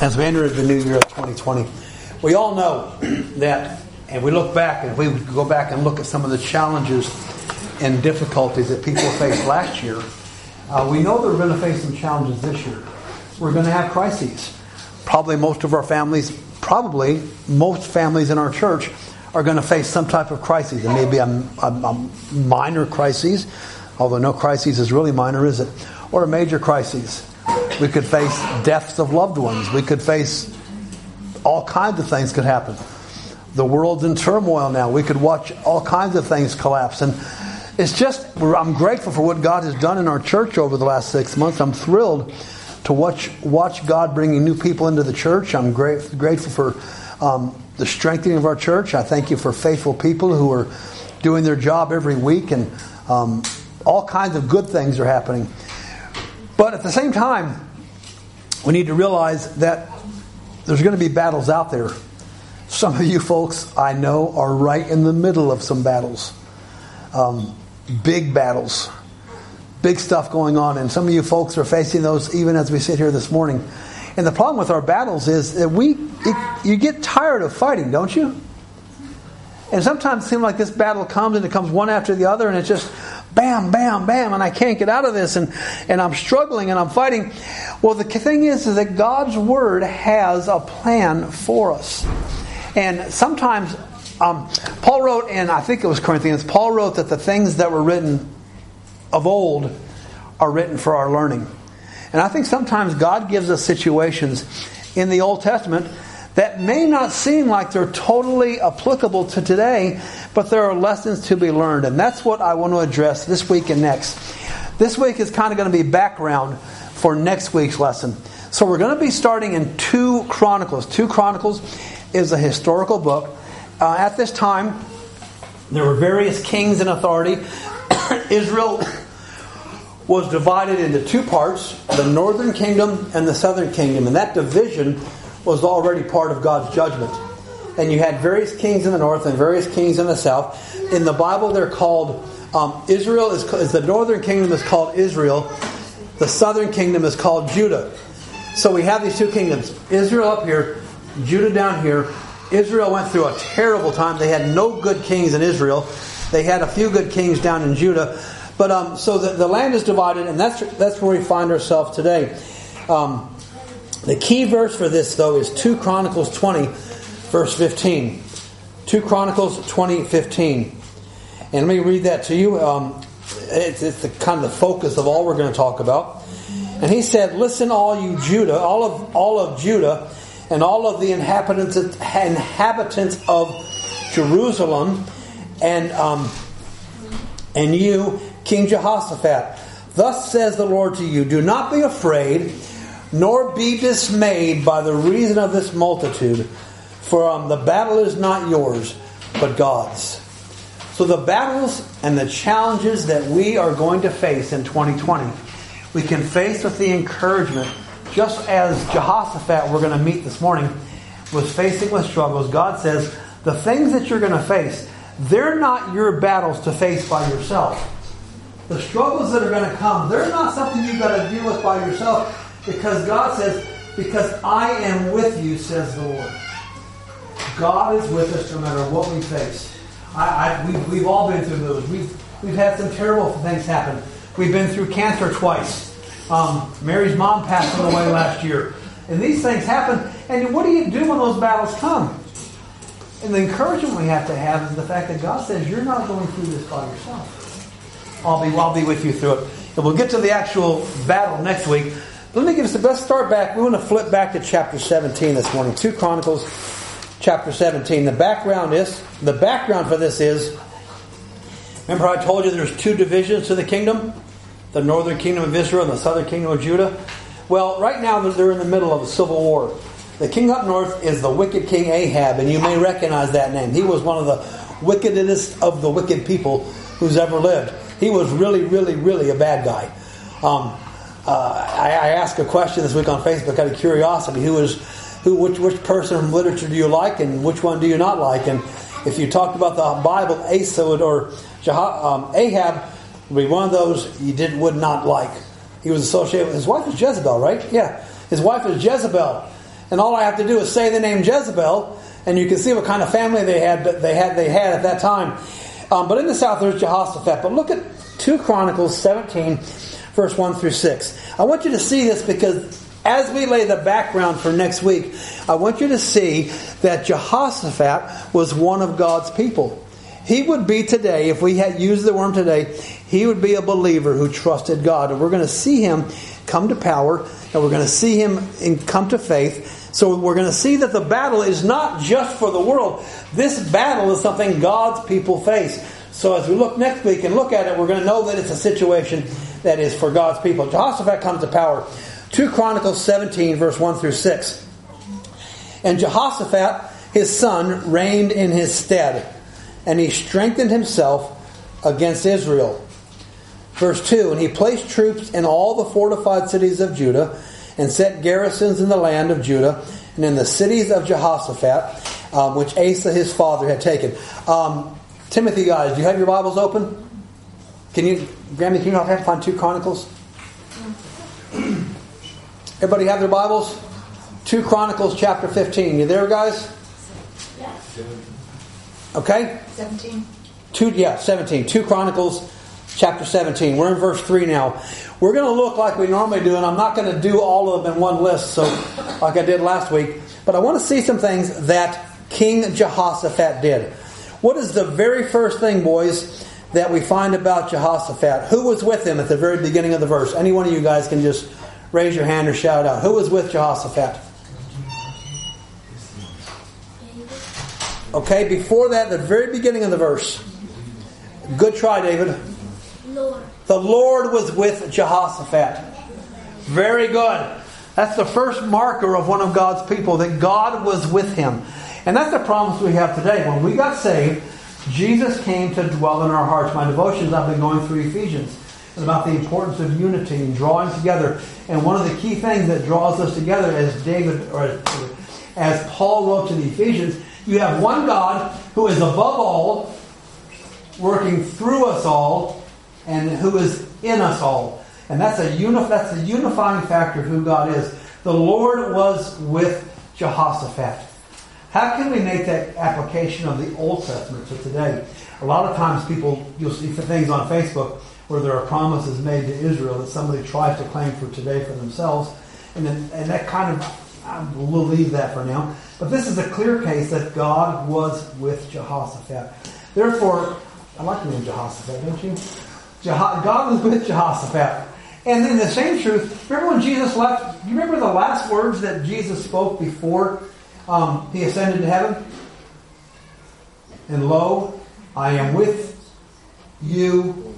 as we enter the new year of 2020, we all know that, and we look back, and we go back and look at some of the challenges and difficulties that people faced last year, uh, we know they're going to face some challenges this year. We're going to have crises. Probably most of our families, probably most families in our church, are going to face some type of crisis. It may be a, a, a minor crisis, although no crisis is really minor, is it? Or a major crisis. We could face deaths of loved ones. We could face all kinds of things could happen. The world's in turmoil now. We could watch all kinds of things collapse. And it's just, I'm grateful for what God has done in our church over the last six months. I'm thrilled to watch, watch God bringing new people into the church. I'm great, grateful for um, the strengthening of our church. I thank you for faithful people who are doing their job every week, and um, all kinds of good things are happening. But at the same time, we need to realize that there's going to be battles out there. Some of you folks I know are right in the middle of some battles, um, big battles, big stuff going on, and some of you folks are facing those even as we sit here this morning. And the problem with our battles is that we, it, you get tired of fighting, don't you? And sometimes it seems like this battle comes and it comes one after the other, and it's just bam, bam, bam, and I can't get out of this, and, and I'm struggling and I'm fighting. Well, the thing is, is that God's Word has a plan for us. And sometimes, um, Paul wrote, and I think it was Corinthians, Paul wrote that the things that were written of old are written for our learning. And I think sometimes God gives us situations in the Old Testament that may not seem like they're totally applicable to today, but there are lessons to be learned. And that's what I want to address this week and next. This week is kind of going to be background for next week's lesson. So we're going to be starting in 2 Chronicles. 2 Chronicles is a historical book. Uh, at this time, there were various kings in authority. Israel was divided into two parts the northern kingdom and the southern kingdom. And that division was already part of God's judgment. And you had various kings in the north and various kings in the south. In the Bible, they're called um, Israel, is, is the northern kingdom is called Israel, the southern kingdom is called Judah. So we have these two kingdoms Israel up here, Judah down here. Israel went through a terrible time. They had no good kings in Israel. They had a few good kings down in Judah. But um, so the, the land is divided, and that's that's where we find ourselves today. Um, the key verse for this, though, is 2 Chronicles 20, verse 15. 2 Chronicles 20, 15. And let me read that to you. Um, it's, it's the kind of the focus of all we're going to talk about. And he said, Listen, all you Judah, all of all of Judah, and all of the inhabitants inhabitants of Jerusalem, and um, and you King Jehoshaphat. Thus says the Lord to you Do not be afraid, nor be dismayed by the reason of this multitude, for um, the battle is not yours, but God's. So, the battles and the challenges that we are going to face in 2020, we can face with the encouragement, just as Jehoshaphat, we're going to meet this morning, was facing with struggles. God says, the things that you're going to face, they're not your battles to face by yourself the struggles that are going to come, they're not something you've got to deal with by yourself because God says, Because I am with you, says the Lord. God is with us no matter what we face. I, I, we've, we've all been through those. We've, we've had some terrible things happen. We've been through cancer twice. Um, Mary's mom passed away last year. And these things happen. And what do you do when those battles come? And the encouragement we have to have is the fact that God says you're not going through this by yourself. I'll be, I'll be with you through it. And we'll get to the actual battle next week. Let me give us the best start back. We want to flip back to chapter 17 this morning. 2 Chronicles chapter 17. The background is the background for this is remember I told you there's two divisions to the kingdom? The northern kingdom of Israel and the southern kingdom of Judah. Well, right now they're in the middle of a civil war. The king up north is the wicked king Ahab, and you may recognize that name. He was one of the wickedest of the wicked people who's ever lived. He was really, really, really a bad guy. Um, uh, I, I, asked a question this week on Facebook out of curiosity: Who is who? Which which person from literature do you like, and which one do you not like? And if you talked about the Bible, Asa or um, Ahab would be one of those you did would not like. He was associated with his wife was Jezebel, right? Yeah, his wife was Jezebel, and all I have to do is say the name Jezebel, and you can see what kind of family they had. They had they had at that time. Um, but in the south, there's Jehoshaphat. But look at two Chronicles 17, verse 1 through 6. I want you to see this because as we lay the background for next week, I want you to see that Jehoshaphat was one of God's people. He would be today, if we had used the word today, he would be a believer who trusted God. And we're going to see him come to power, and we're going to see him come to faith. So we're going to see that the battle is not just for the world. This battle is something God's people face. So as we look next week and look at it, we're going to know that it's a situation that is for God's people. Jehoshaphat comes to power. 2 Chronicles 17, verse 1 through 6. And Jehoshaphat, his son, reigned in his stead, and he strengthened himself against Israel. Verse 2 And he placed troops in all the fortified cities of Judah, and set garrisons in the land of Judah, and in the cities of Jehoshaphat, um, which Asa his father had taken. Um, Timothy, guys, do you have your Bibles open? Can you, Grammy, can you help to find 2 Chronicles? Everybody have their Bibles? 2 Chronicles chapter 15. You there, guys? Yes. Okay? 17. Two, yeah, 17. 2 Chronicles chapter 17. We're in verse 3 now. We're going to look like we normally do, and I'm not going to do all of them in one list, so like I did last week. But I want to see some things that King Jehoshaphat did. What is the very first thing, boys, that we find about Jehoshaphat? Who was with him at the very beginning of the verse? Any one of you guys can just raise your hand or shout out. Who was with Jehoshaphat? Okay, before that, the very beginning of the verse. Good try, David. Lord. The Lord was with Jehoshaphat. Very good. That's the first marker of one of God's people, that God was with him. And that's the promise we have today. When we got saved, Jesus came to dwell in our hearts. My devotions, I've been going through Ephesians about the importance of unity and drawing together. And one of the key things that draws us together, as David or as Paul wrote to the Ephesians, you have one God who is above all, working through us all, and who is in us all. And that's a uni- that's a unifying factor of who God is. The Lord was with Jehoshaphat. How can we make that application of the Old Testament to today? A lot of times people, you'll see things on Facebook where there are promises made to Israel that somebody tries to claim for today for themselves. And, then, and that kind of, we'll leave that for now. But this is a clear case that God was with Jehoshaphat. Therefore, I like the name Jehoshaphat, don't you? God was with Jehoshaphat. And then the same truth, remember when Jesus left, you remember the last words that Jesus spoke before um, he ascended to heaven? And lo, I am with you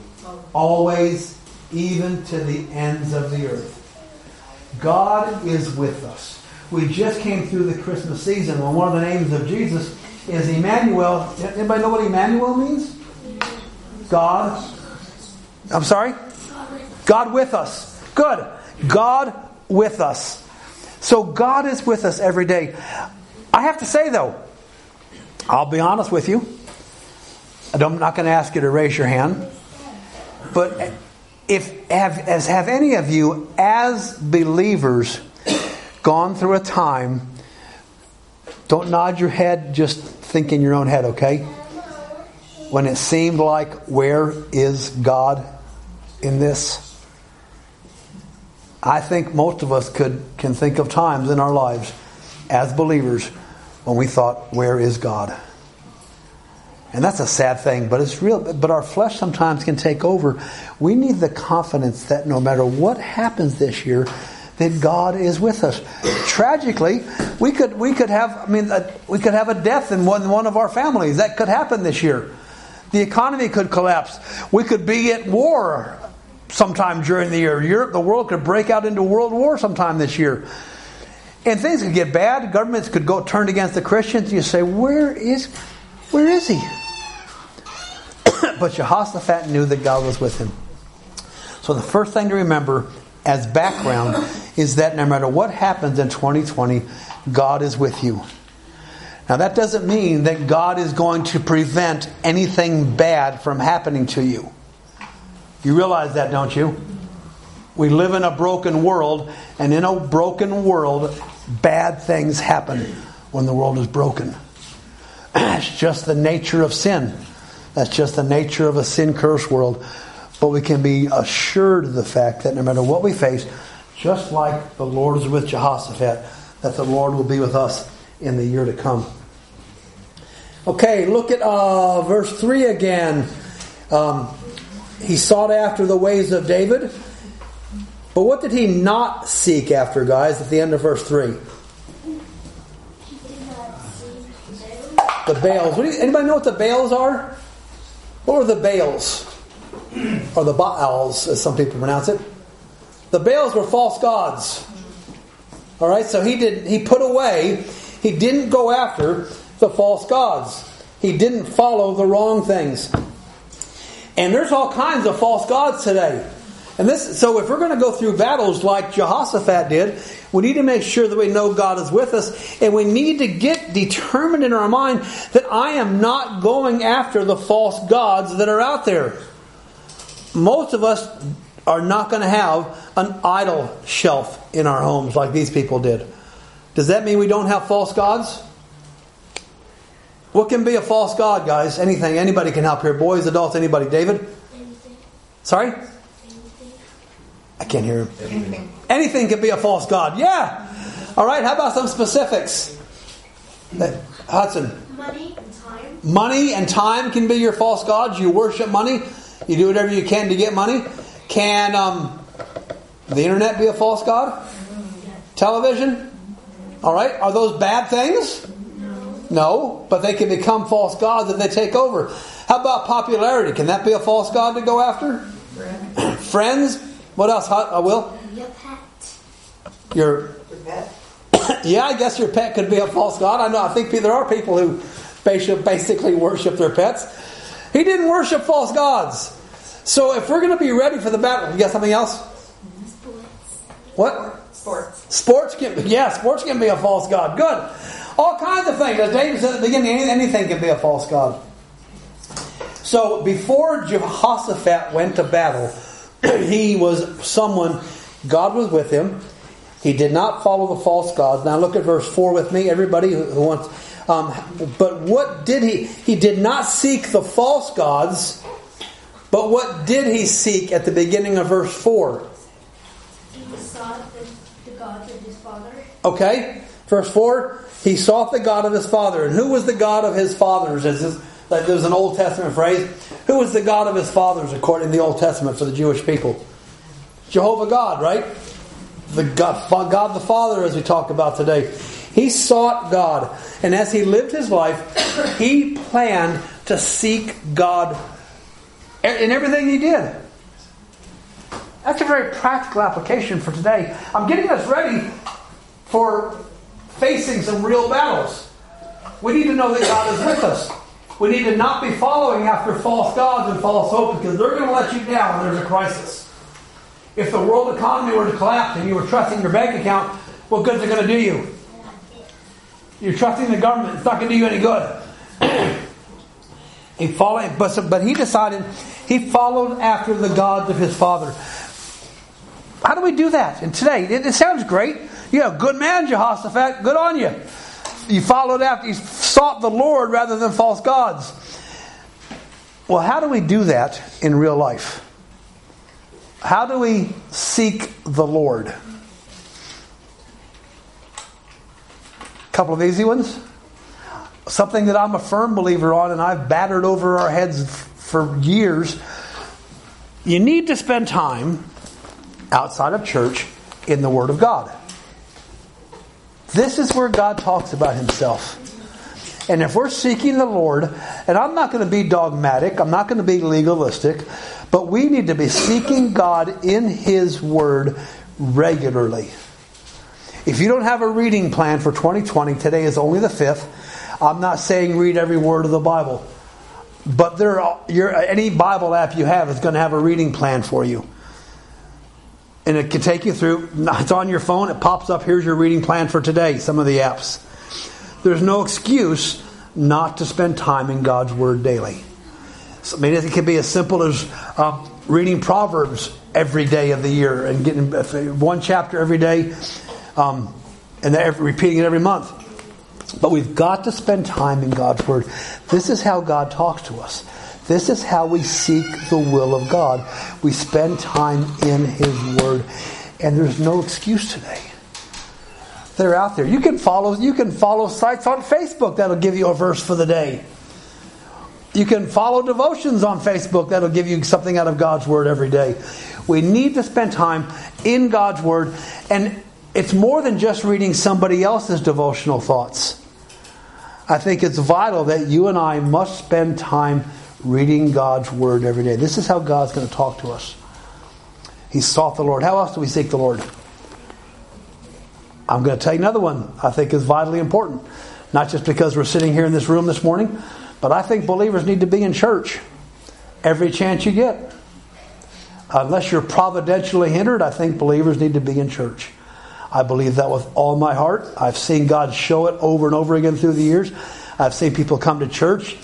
always, even to the ends of the earth. God is with us. We just came through the Christmas season when one of the names of Jesus is Emmanuel. Anybody know what Emmanuel means? God. I'm sorry? God with us. Good. God with us. So God is with us every day. I have to say though, I'll be honest with you. I'm not going to ask you to raise your hand. But if have, as have any of you, as believers, gone through a time, don't nod your head, just think in your own head, okay? When it seemed like, where is God in this? I think most of us could can think of times in our lives as believers when we thought, where is God? And that's a sad thing, but it's real. But our flesh sometimes can take over. We need the confidence that no matter what happens this year, that God is with us. Tragically, we could we could have I mean uh, we could have a death in one one of our families. That could happen this year. The economy could collapse. We could be at war sometime during the year. Europe, the world could break out into world war sometime this year. And things could get bad. Governments could go turn against the Christians. You say, where is where is he? but Jehoshaphat knew that God was with him. So the first thing to remember as background is that no matter what happens in 2020, God is with you. Now that doesn't mean that God is going to prevent anything bad from happening to you. You realize that, don't you? We live in a broken world, and in a broken world, Bad things happen when the world is broken. It's just the nature of sin. That's just the nature of a sin cursed world. But we can be assured of the fact that no matter what we face, just like the Lord is with Jehoshaphat, that the Lord will be with us in the year to come. Okay, look at uh, verse 3 again. Um, he sought after the ways of David. But what did he not seek after, guys, at the end of verse 3? The Baals. You, anybody know what the Baals are? What are the Baals? Or the Baals, as some people pronounce it. The Baals were false gods. All right, so he did he put away, he didn't go after the false gods. He didn't follow the wrong things. And there's all kinds of false gods today. And this so if we're going to go through battles like Jehoshaphat did, we need to make sure that we know God is with us and we need to get determined in our mind that I am not going after the false gods that are out there. Most of us are not going to have an idol shelf in our homes like these people did. Does that mean we don't have false gods? What can be a false god, guys? Anything. Anybody can help here. Boys, adults, anybody. David? Anything. Sorry? Anything. I can't hear him. Anything. Anything can be a false god. Yeah. All right. How about some specifics? Hudson. Money and time. Money and time can be your false gods. You worship money. You do whatever you can to get money. Can um, the internet be a false god? Television? All right. Are those bad things? No, but they can become false gods if they take over. How about popularity? Can that be a false god to go after? Friends? What else? How, uh, Will? Your pet. Your pet? yeah, I guess your pet could be a false god. I know. I think there are people who basically worship their pets. He didn't worship false gods. So if we're going to be ready for the battle, you got something else? Sports. What? Sports. Sports can yeah, sports can be a false god. Good. All kinds of things. As David said at the beginning, any- anything can be a false god. So before Jehoshaphat went to battle, he was someone, God was with him. He did not follow the false gods. Now look at verse 4 with me, everybody who who wants. Um, but what did he? He did not seek the false gods, but what did he seek at the beginning of verse 4? He sought the, the gods of his father. Okay, verse 4 he sought the God of his father. And who was the God of his fathers? As this, like there's an Old Testament phrase. Who was the God of his fathers according to the Old Testament for the Jewish people? Jehovah God, right? The God, God the Father, as we talk about today. He sought God. And as he lived his life, he planned to seek God in everything he did. That's a very practical application for today. I'm getting us ready for facing some real battles. We need to know that God is with us. We need to not be following after false gods and false hope because they're going to let you down when there's a crisis. If the world economy were to collapse and you were trusting your bank account, what good's it going to do you? You're trusting the government. It's not going to do you any good. he followed, but, but he decided he followed after the gods of his father. How do we do that? And today, it, it sounds great. Yeah, good man, Jehoshaphat. Good on you. You followed after, you sought the Lord rather than false gods. Well, how do we do that in real life? How do we seek the Lord? A couple of easy ones. Something that I'm a firm believer on, and I've battered over our heads for years. You need to spend time outside of church in the Word of God. This is where God talks about Himself. And if we're seeking the Lord, and I'm not going to be dogmatic, I'm not going to be legalistic, but we need to be seeking God in His Word regularly. If you don't have a reading plan for 2020, today is only the 5th. I'm not saying read every word of the Bible. But there are, any Bible app you have is going to have a reading plan for you and it can take you through. It's on your phone. It pops up. Here's your reading plan for today. Some of the apps. There's no excuse not to spend time in God's Word daily. So, I mean, it can be as simple as uh, reading Proverbs every day of the year and getting one chapter every day. Um, and every, repeating it every month. But we've got to spend time in God's Word. This is how God talks to us. This is how we seek the will of God. We spend time in His Word. And there's no excuse today. They're out there. You can follow you can follow sites on Facebook that'll give you a verse for the day. You can follow devotions on Facebook that'll give you something out of God's Word every day. We need to spend time in God's Word, and it's more than just reading somebody else's devotional thoughts. I think it's vital that you and I must spend time reading God's Word every day. This is how God's going to talk to us. He sought the Lord. How else do we seek the Lord? I'm going to tell you another one I think is vitally important. Not just because we're sitting here in this room this morning, but I think believers need to be in church every chance you get. Unless you're providentially hindered, I think believers need to be in church. I believe that with all my heart. I've seen God show it over and over again through the years. I've seen people come to church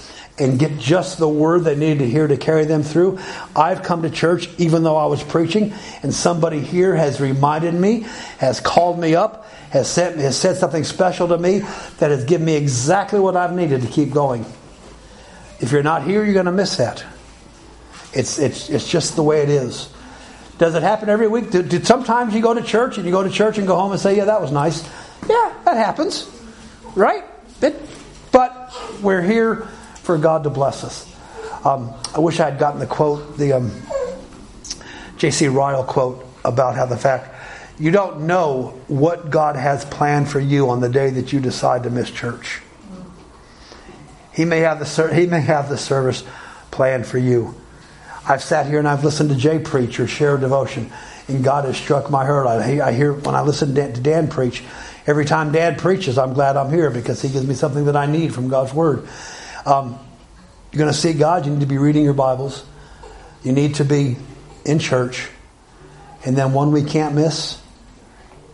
and get just the word they needed to hear to carry them through. I've come to church even though I was preaching, and somebody here has reminded me, has called me up, has, sent, has said something special to me that has given me exactly what I've needed to keep going. If you're not here, you're going to miss that. It's, it's, it's just the way it is. Does it happen every week? Did, sometimes you go to church and you go to church and go home and say, "Yeah, that was nice." Yeah, that happens, right? It, but we're here for God to bless us. Um, I wish I had gotten the quote, the um, J.C. Ryle quote about how the fact you don't know what God has planned for you on the day that you decide to miss church. He may have the he may have the service planned for you. I've sat here and I've listened to Jay preach or share devotion, and God has struck my heart. I, I hear when I listen to Dan preach. Every time Dad preaches, I'm glad I'm here because he gives me something that I need from God's Word. Um, you're going to see God, you need to be reading your Bibles. You need to be in church. And then one we can't miss.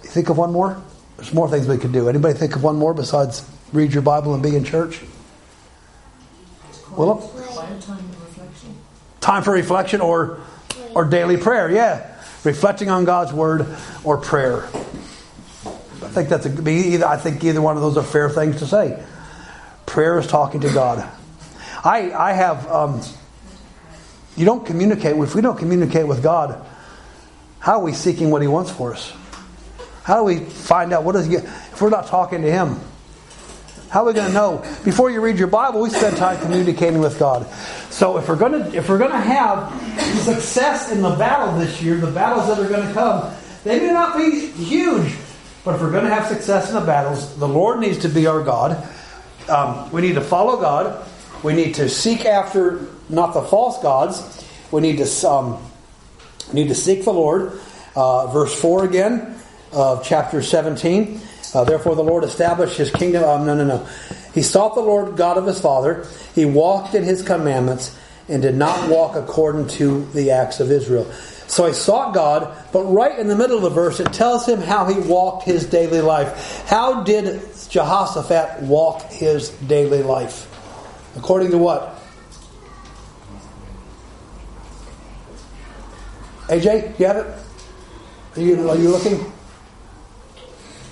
You think of one more? There's more things we could do. Anybody think of one more besides read your Bible and be in church? Willem? Time for reflection or or daily prayer. Yeah, reflecting on God's word or prayer. I think that's a. I think either one of those are fair things to say. Prayer is talking to God. I I have. Um, you don't communicate if we don't communicate with God. How are we seeking what He wants for us? How do we find out what does He if we're not talking to Him? How are we going to know? Before you read your Bible, we spend time communicating with God. So if we're going to if we're going to have success in the battle this year, the battles that are going to come, they may not be huge, but if we're going to have success in the battles, the Lord needs to be our God. Um, we need to follow God. We need to seek after not the false gods. We need to um, need to seek the Lord. Uh, verse four again of chapter seventeen. Uh, therefore, the Lord established his kingdom. Um, no, no, no. He sought the Lord God of his father. He walked in his commandments and did not walk according to the acts of Israel. So he sought God, but right in the middle of the verse, it tells him how he walked his daily life. How did Jehoshaphat walk his daily life? According to what? AJ, you have it? Are you, are you looking?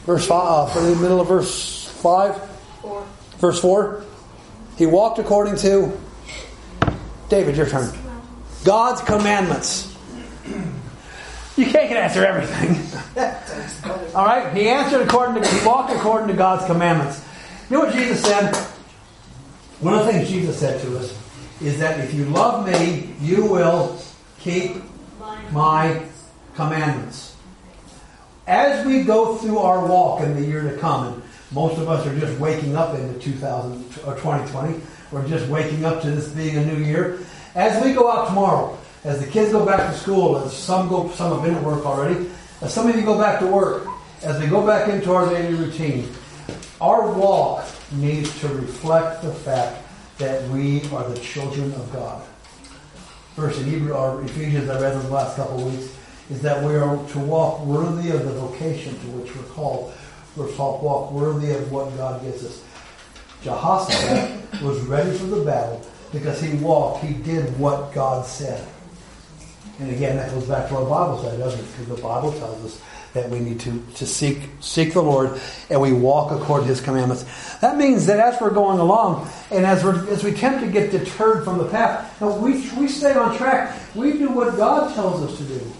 Verse five, uh, in the middle of verse five. Four. Verse four. He walked according to. David, your turn. God's commandments. You can't answer everything. All right. He answered according to. He walked according to God's commandments. You know what Jesus said? One of the things Jesus said to us is that if you love me, you will keep my commandments as we go through our walk in the year to come, and most of us are just waking up into 2000 or 2020, we're just waking up to this being a new year. As we go out tomorrow, as the kids go back to school, as some go, some have been at work already, as some of you go back to work, as we go back into our daily routine, our walk needs to reflect the fact that we are the children of God. Verse in Hebrew or Ephesians I read in the last couple of weeks is that we are to walk worthy of the vocation to which we're called. We're to walk worthy of what God gives us. Jehoshaphat was ready for the battle because he walked, he did what God said. And again, that goes back to our Bible study, doesn't it? Because the Bible tells us that we need to, to seek seek the Lord and we walk according to His commandments. That means that as we're going along and as we as we tend to get deterred from the path, no, we we stay on track. We do what God tells us to do,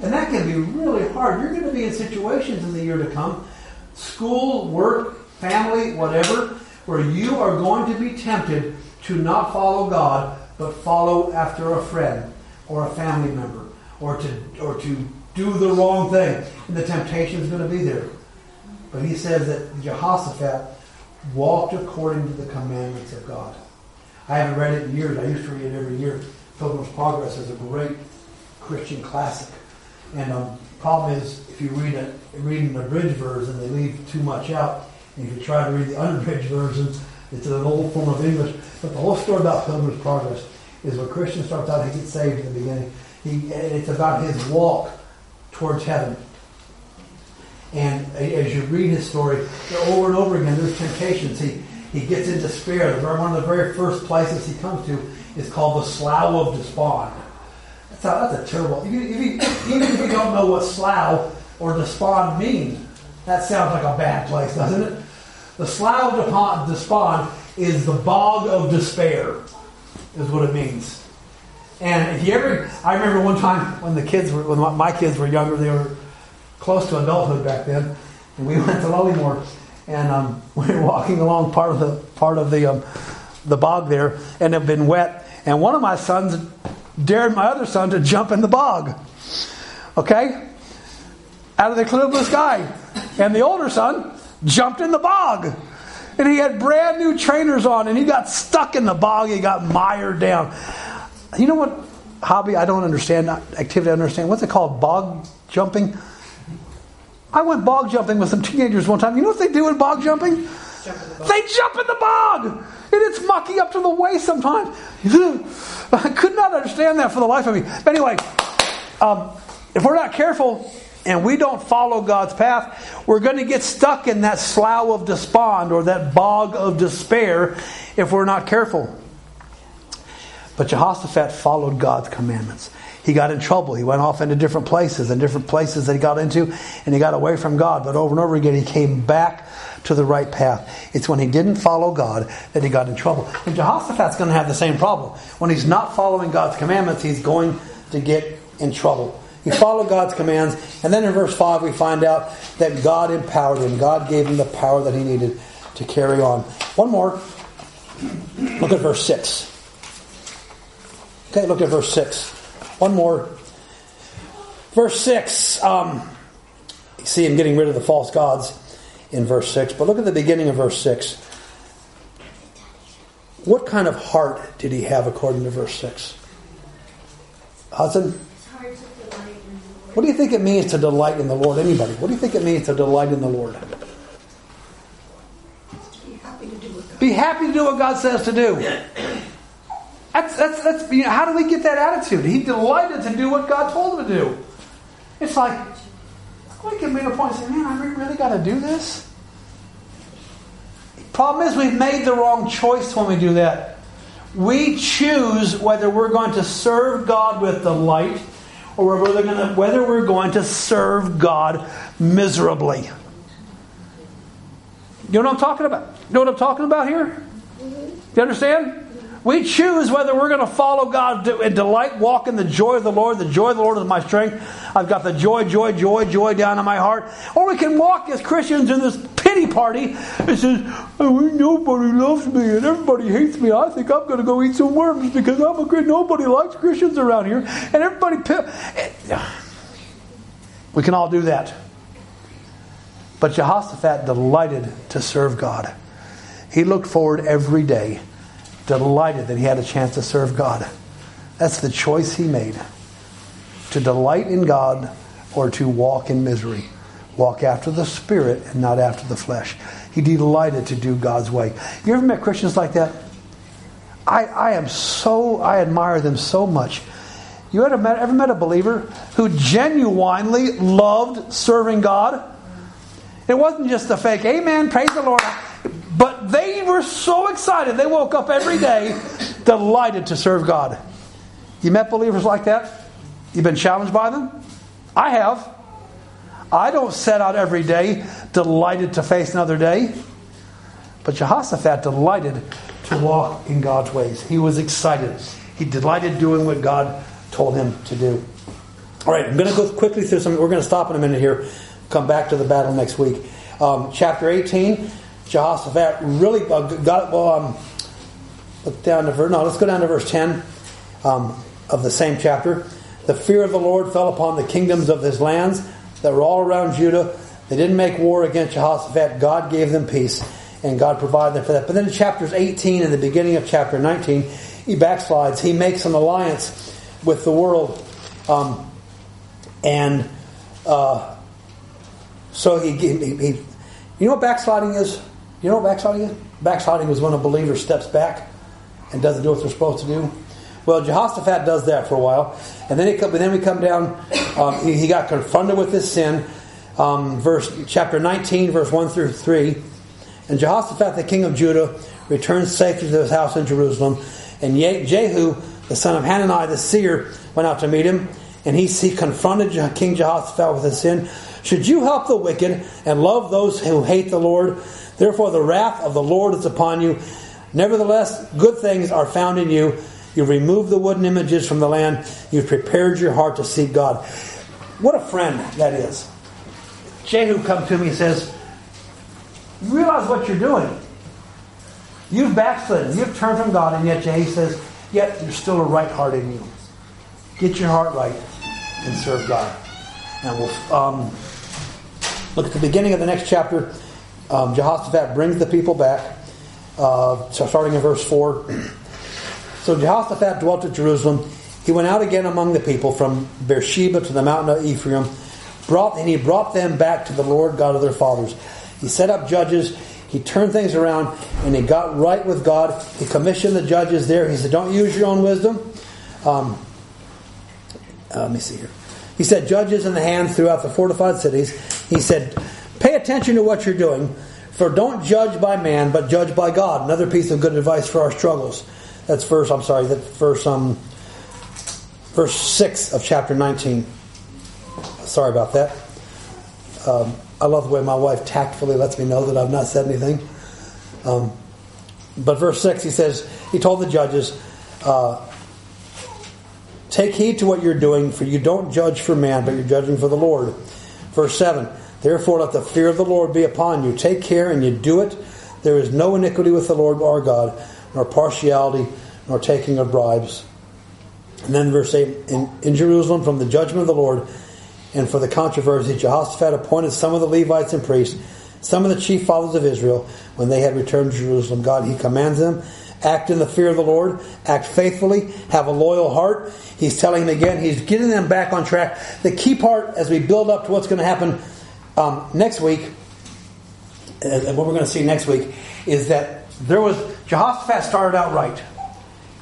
and that can be really hard. You're going to be in situations in the year to come, school, work, family, whatever, where you are going to be tempted to not follow God but follow after a friend or a family member or to or to do the wrong thing. And the temptation is going to be there. But he says that Jehoshaphat walked according to the commandments of God. I haven't read it in years. I used to read it every year. Pilgrim's Progress is a great Christian classic. And um, problem is, if you read it, reading the bridge version, they leave too much out. And if you try to read the unabridged version, it's an old form of English. But the whole story about Pilgrim's Progress is when Christian starts out, he gets saved in the beginning. He, it's about his walk towards heaven. And as you read his story, over and over again, there's temptations. He, he gets in despair. One of the very first places he comes to is called the Slough of Despond. That's a, that's a terrible. If you, if you, even if you don't know what slough or despond means, that sounds like a bad place, doesn't it? The Slough of Despond is the bog of despair, is what it means. And if you ever, I remember one time when the kids were, when my kids were younger, they were close to adulthood back then, and we went to Lullymore, and um, we were walking along part of the part of the um, the bog there, and it had been wet, and one of my sons dared my other son to jump in the bog. Okay, out of the clear blue sky, and the older son jumped in the bog. And he had brand new trainers on, and he got stuck in the bog. He got mired down. You know what hobby I don't understand, activity I understand? What's it called? Bog jumping? I went bog jumping with some teenagers one time. You know what they do in bog jumping? Jump the they jump in the bog! And it's mucky up to the waist sometimes. I could not understand that for the life of me. But anyway, um, if we're not careful and we don't follow God's path, we're going to get stuck in that slough of despond or that bog of despair if we're not careful. But Jehoshaphat followed God's commandments. He got in trouble. He went off into different places and different places that he got into, and he got away from God. But over and over again, he came back to the right path. It's when he didn't follow God that he got in trouble. And Jehoshaphat's going to have the same problem. When he's not following God's commandments, he's going to get in trouble. He followed God's commands, and then in verse 5, we find out that God empowered him. God gave him the power that he needed to carry on. One more. Look at verse 6. Okay, look at verse 6. One more. Verse 6. Um, you see him getting rid of the false gods in verse 6. But look at the beginning of verse 6. What kind of heart did he have according to verse 6? Hudson? What do you think it means to delight in the Lord? Anybody? What do you think it means to delight in the Lord? Be happy to do what God, says to do. That's, that's, that's, you know, how do we get that attitude? He delighted to do what God told him to do. It's like, we can make a point and say, man, I really got to do this? Problem is, we've made the wrong choice when we do that. We choose whether we're going to serve God with delight or whether, gonna, whether we're going to serve God miserably. You know what I'm talking about? You know what I'm talking about here? You understand? We choose whether we're going to follow God and delight, walk in the joy of the Lord. The joy of the Lord is my strength. I've got the joy, joy, joy, joy down in my heart. Or we can walk as Christians in this pity party and says, oh, nobody loves me and everybody hates me. I think I'm going to go eat some worms because I'm a Christian. Nobody likes Christians around here. And everybody... We can all do that. But Jehoshaphat delighted to serve God. He looked forward every day delighted that he had a chance to serve God. That's the choice he made to delight in God or to walk in misery. Walk after the Spirit and not after the flesh. He delighted to do God's way. You ever met Christians like that? I, I am so, I admire them so much. You ever met, ever met a believer who genuinely loved serving God? It wasn't just a fake, amen, praise the Lord. But they were so excited. They woke up every day delighted to serve God. You met believers like that? You've been challenged by them? I have. I don't set out every day delighted to face another day. But Jehoshaphat delighted to walk in God's ways. He was excited. He delighted doing what God told him to do. All right, I'm going to go quickly through some. We're going to stop in a minute here. Come back to the battle next week. Um, chapter 18, Jehoshaphat really uh, got. Well, um, look down to verse. No, let's go down to verse 10 um, of the same chapter. The fear of the Lord fell upon the kingdoms of his lands that were all around Judah. They didn't make war against Jehoshaphat. God gave them peace, and God provided them for that. But then in chapters 18 and the beginning of chapter 19, he backslides. He makes an alliance with the world. Um, and uh, so he, he, he, you know what backsliding is? You know what backsliding is? Backsliding is when a believer steps back and doesn't do what they're supposed to do. Well, Jehoshaphat does that for a while, and then he come, then we come down. Um, he, he, got confronted with his sin. Um, verse chapter 19, verse 1 through 3. And Jehoshaphat, the king of Judah, returned safely to his house in Jerusalem. And Jehu, the son of Hanani the seer, went out to meet him and he, he confronted King Jehoshaphat with his sin. Should you help the wicked and love those who hate the Lord? Therefore, the wrath of the Lord is upon you. Nevertheless, good things are found in you. You've removed the wooden images from the land. You've prepared your heart to seek God. What a friend that is. Jehu comes to me and says, You realize what you're doing. You've backslidden. You've turned from God, and yet Jehu says, Yet there's still a right heart in you. Get your heart right and serve God. And we'll um, look at the beginning of the next chapter. Um, Jehoshaphat brings the people back. Uh, so starting in verse 4. So Jehoshaphat dwelt at Jerusalem. He went out again among the people from Beersheba to the mountain of Ephraim, brought, and he brought them back to the Lord God of their fathers. He set up judges. He turned things around, and he got right with God. He commissioned the judges there. He said, "Don't use your own wisdom." Um, uh, let me see here. He said, Judges in the hands throughout the fortified cities. He said, Pay attention to what you're doing, for don't judge by man, but judge by God. Another piece of good advice for our struggles. That's verse, I'm sorry, that verse, um, verse 6 of chapter 19. Sorry about that. Um, I love the way my wife tactfully lets me know that I've not said anything. Um, but verse 6, he says, He told the judges, uh, Take heed to what you're doing, for you don't judge for man, but you're judging for the Lord. Verse 7 Therefore, let the fear of the Lord be upon you. Take care and you do it. There is no iniquity with the Lord our God, nor partiality, nor taking of bribes. And then verse 8 in, in Jerusalem, from the judgment of the Lord and for the controversy, Jehoshaphat appointed some of the Levites and priests, some of the chief fathers of Israel, when they had returned to Jerusalem. God, He commands them act in the fear of the Lord, act faithfully, have a loyal heart. He's telling them again, he's getting them back on track. The key part as we build up to what's going to happen um, next week, and what we're going to see next week, is that there was, Jehoshaphat started out right.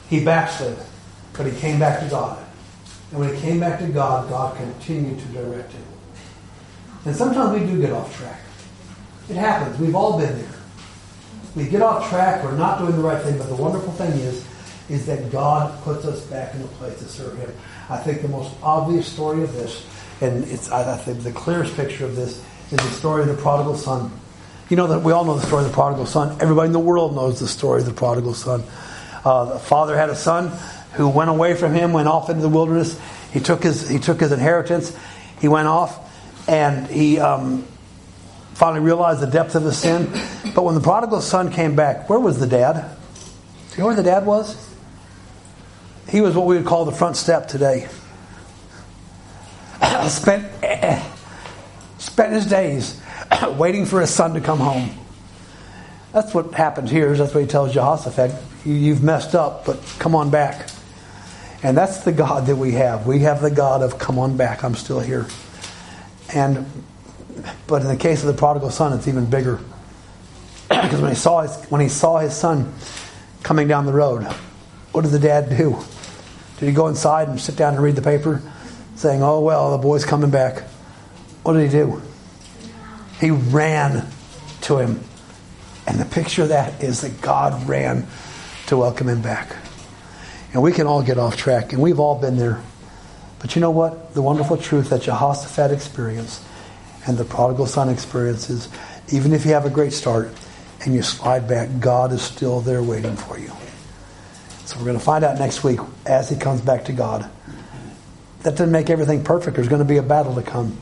He backslid, but he came back to God. And when he came back to God, God continued to direct him. And sometimes we do get off track. It happens. We've all been there we get off track, we're not doing the right thing, but the wonderful thing is, is that God puts us back in a place to serve Him. I think the most obvious story of this, and it's I think the clearest picture of this, is the story of the prodigal son. You know that we all know the story of the prodigal son. Everybody in the world knows the story of the prodigal son. Uh, the father had a son who went away from him, went off into the wilderness. He took his he took his inheritance. He went off, and he um, finally realized the depth of his sin. But when the prodigal son came back, where was the dad? Do you know where the dad was? He was what we would call the front step today. spent, spent his days waiting for his son to come home. That's what happened here. That's what he tells Jehoshaphat. You've messed up, but come on back. And that's the God that we have. We have the God of come on back. I'm still here. And but in the case of the prodigal son, it's even bigger. because when he saw his when he saw his son coming down the road, what did the dad do? Did he go inside and sit down and read the paper, saying, "Oh well, the boy's coming back"? What did he do? He ran to him, and the picture of that is that God ran to welcome him back. And we can all get off track, and we've all been there. But you know what? The wonderful truth that Jehoshaphat experienced and the prodigal son experiences, even if you have a great start and you slide back, God is still there waiting for you. So we're going to find out next week as he comes back to God. That doesn't make everything perfect. There's going to be a battle to come.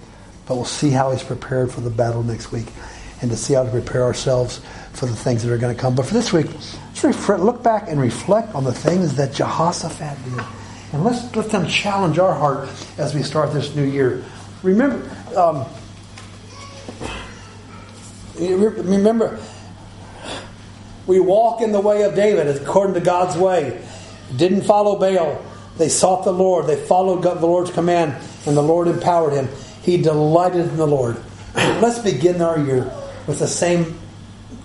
But we'll see how he's prepared for the battle next week and to see how to prepare ourselves for the things that are going to come. But for this week, let's look back and reflect on the things that Jehoshaphat did. And let's let them challenge our heart as we start this new year. Remember, um, remember, we walk in the way of David according to God's way. Didn't follow Baal. They sought the Lord. They followed God, the Lord's command, and the Lord empowered him. He delighted in the Lord. Let's begin our year with the same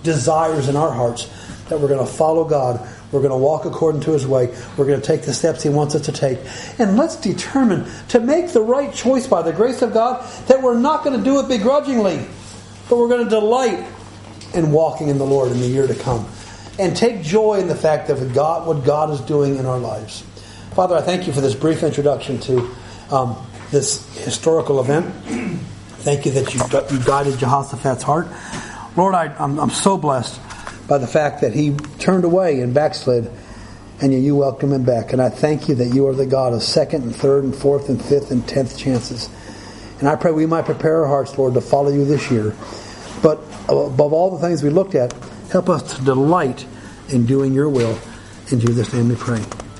desires in our hearts that we're going to follow God. We're going to walk according to His way. We're going to take the steps He wants us to take. And let's determine to make the right choice by the grace of God that we're not going to do it begrudgingly, but we're going to delight in walking in the Lord in the year to come. And take joy in the fact of God, what God is doing in our lives. Father, I thank you for this brief introduction to um, this historical event. Thank you that you, you guided Jehoshaphat's heart. Lord, I, I'm, I'm so blessed by the fact that he turned away and backslid, and you welcome him back. And I thank you that you are the God of second and third and fourth and fifth and tenth chances. And I pray we might prepare our hearts, Lord, to follow you this year. But above all the things we looked at, help us to delight in doing your will. In Jesus' name we pray.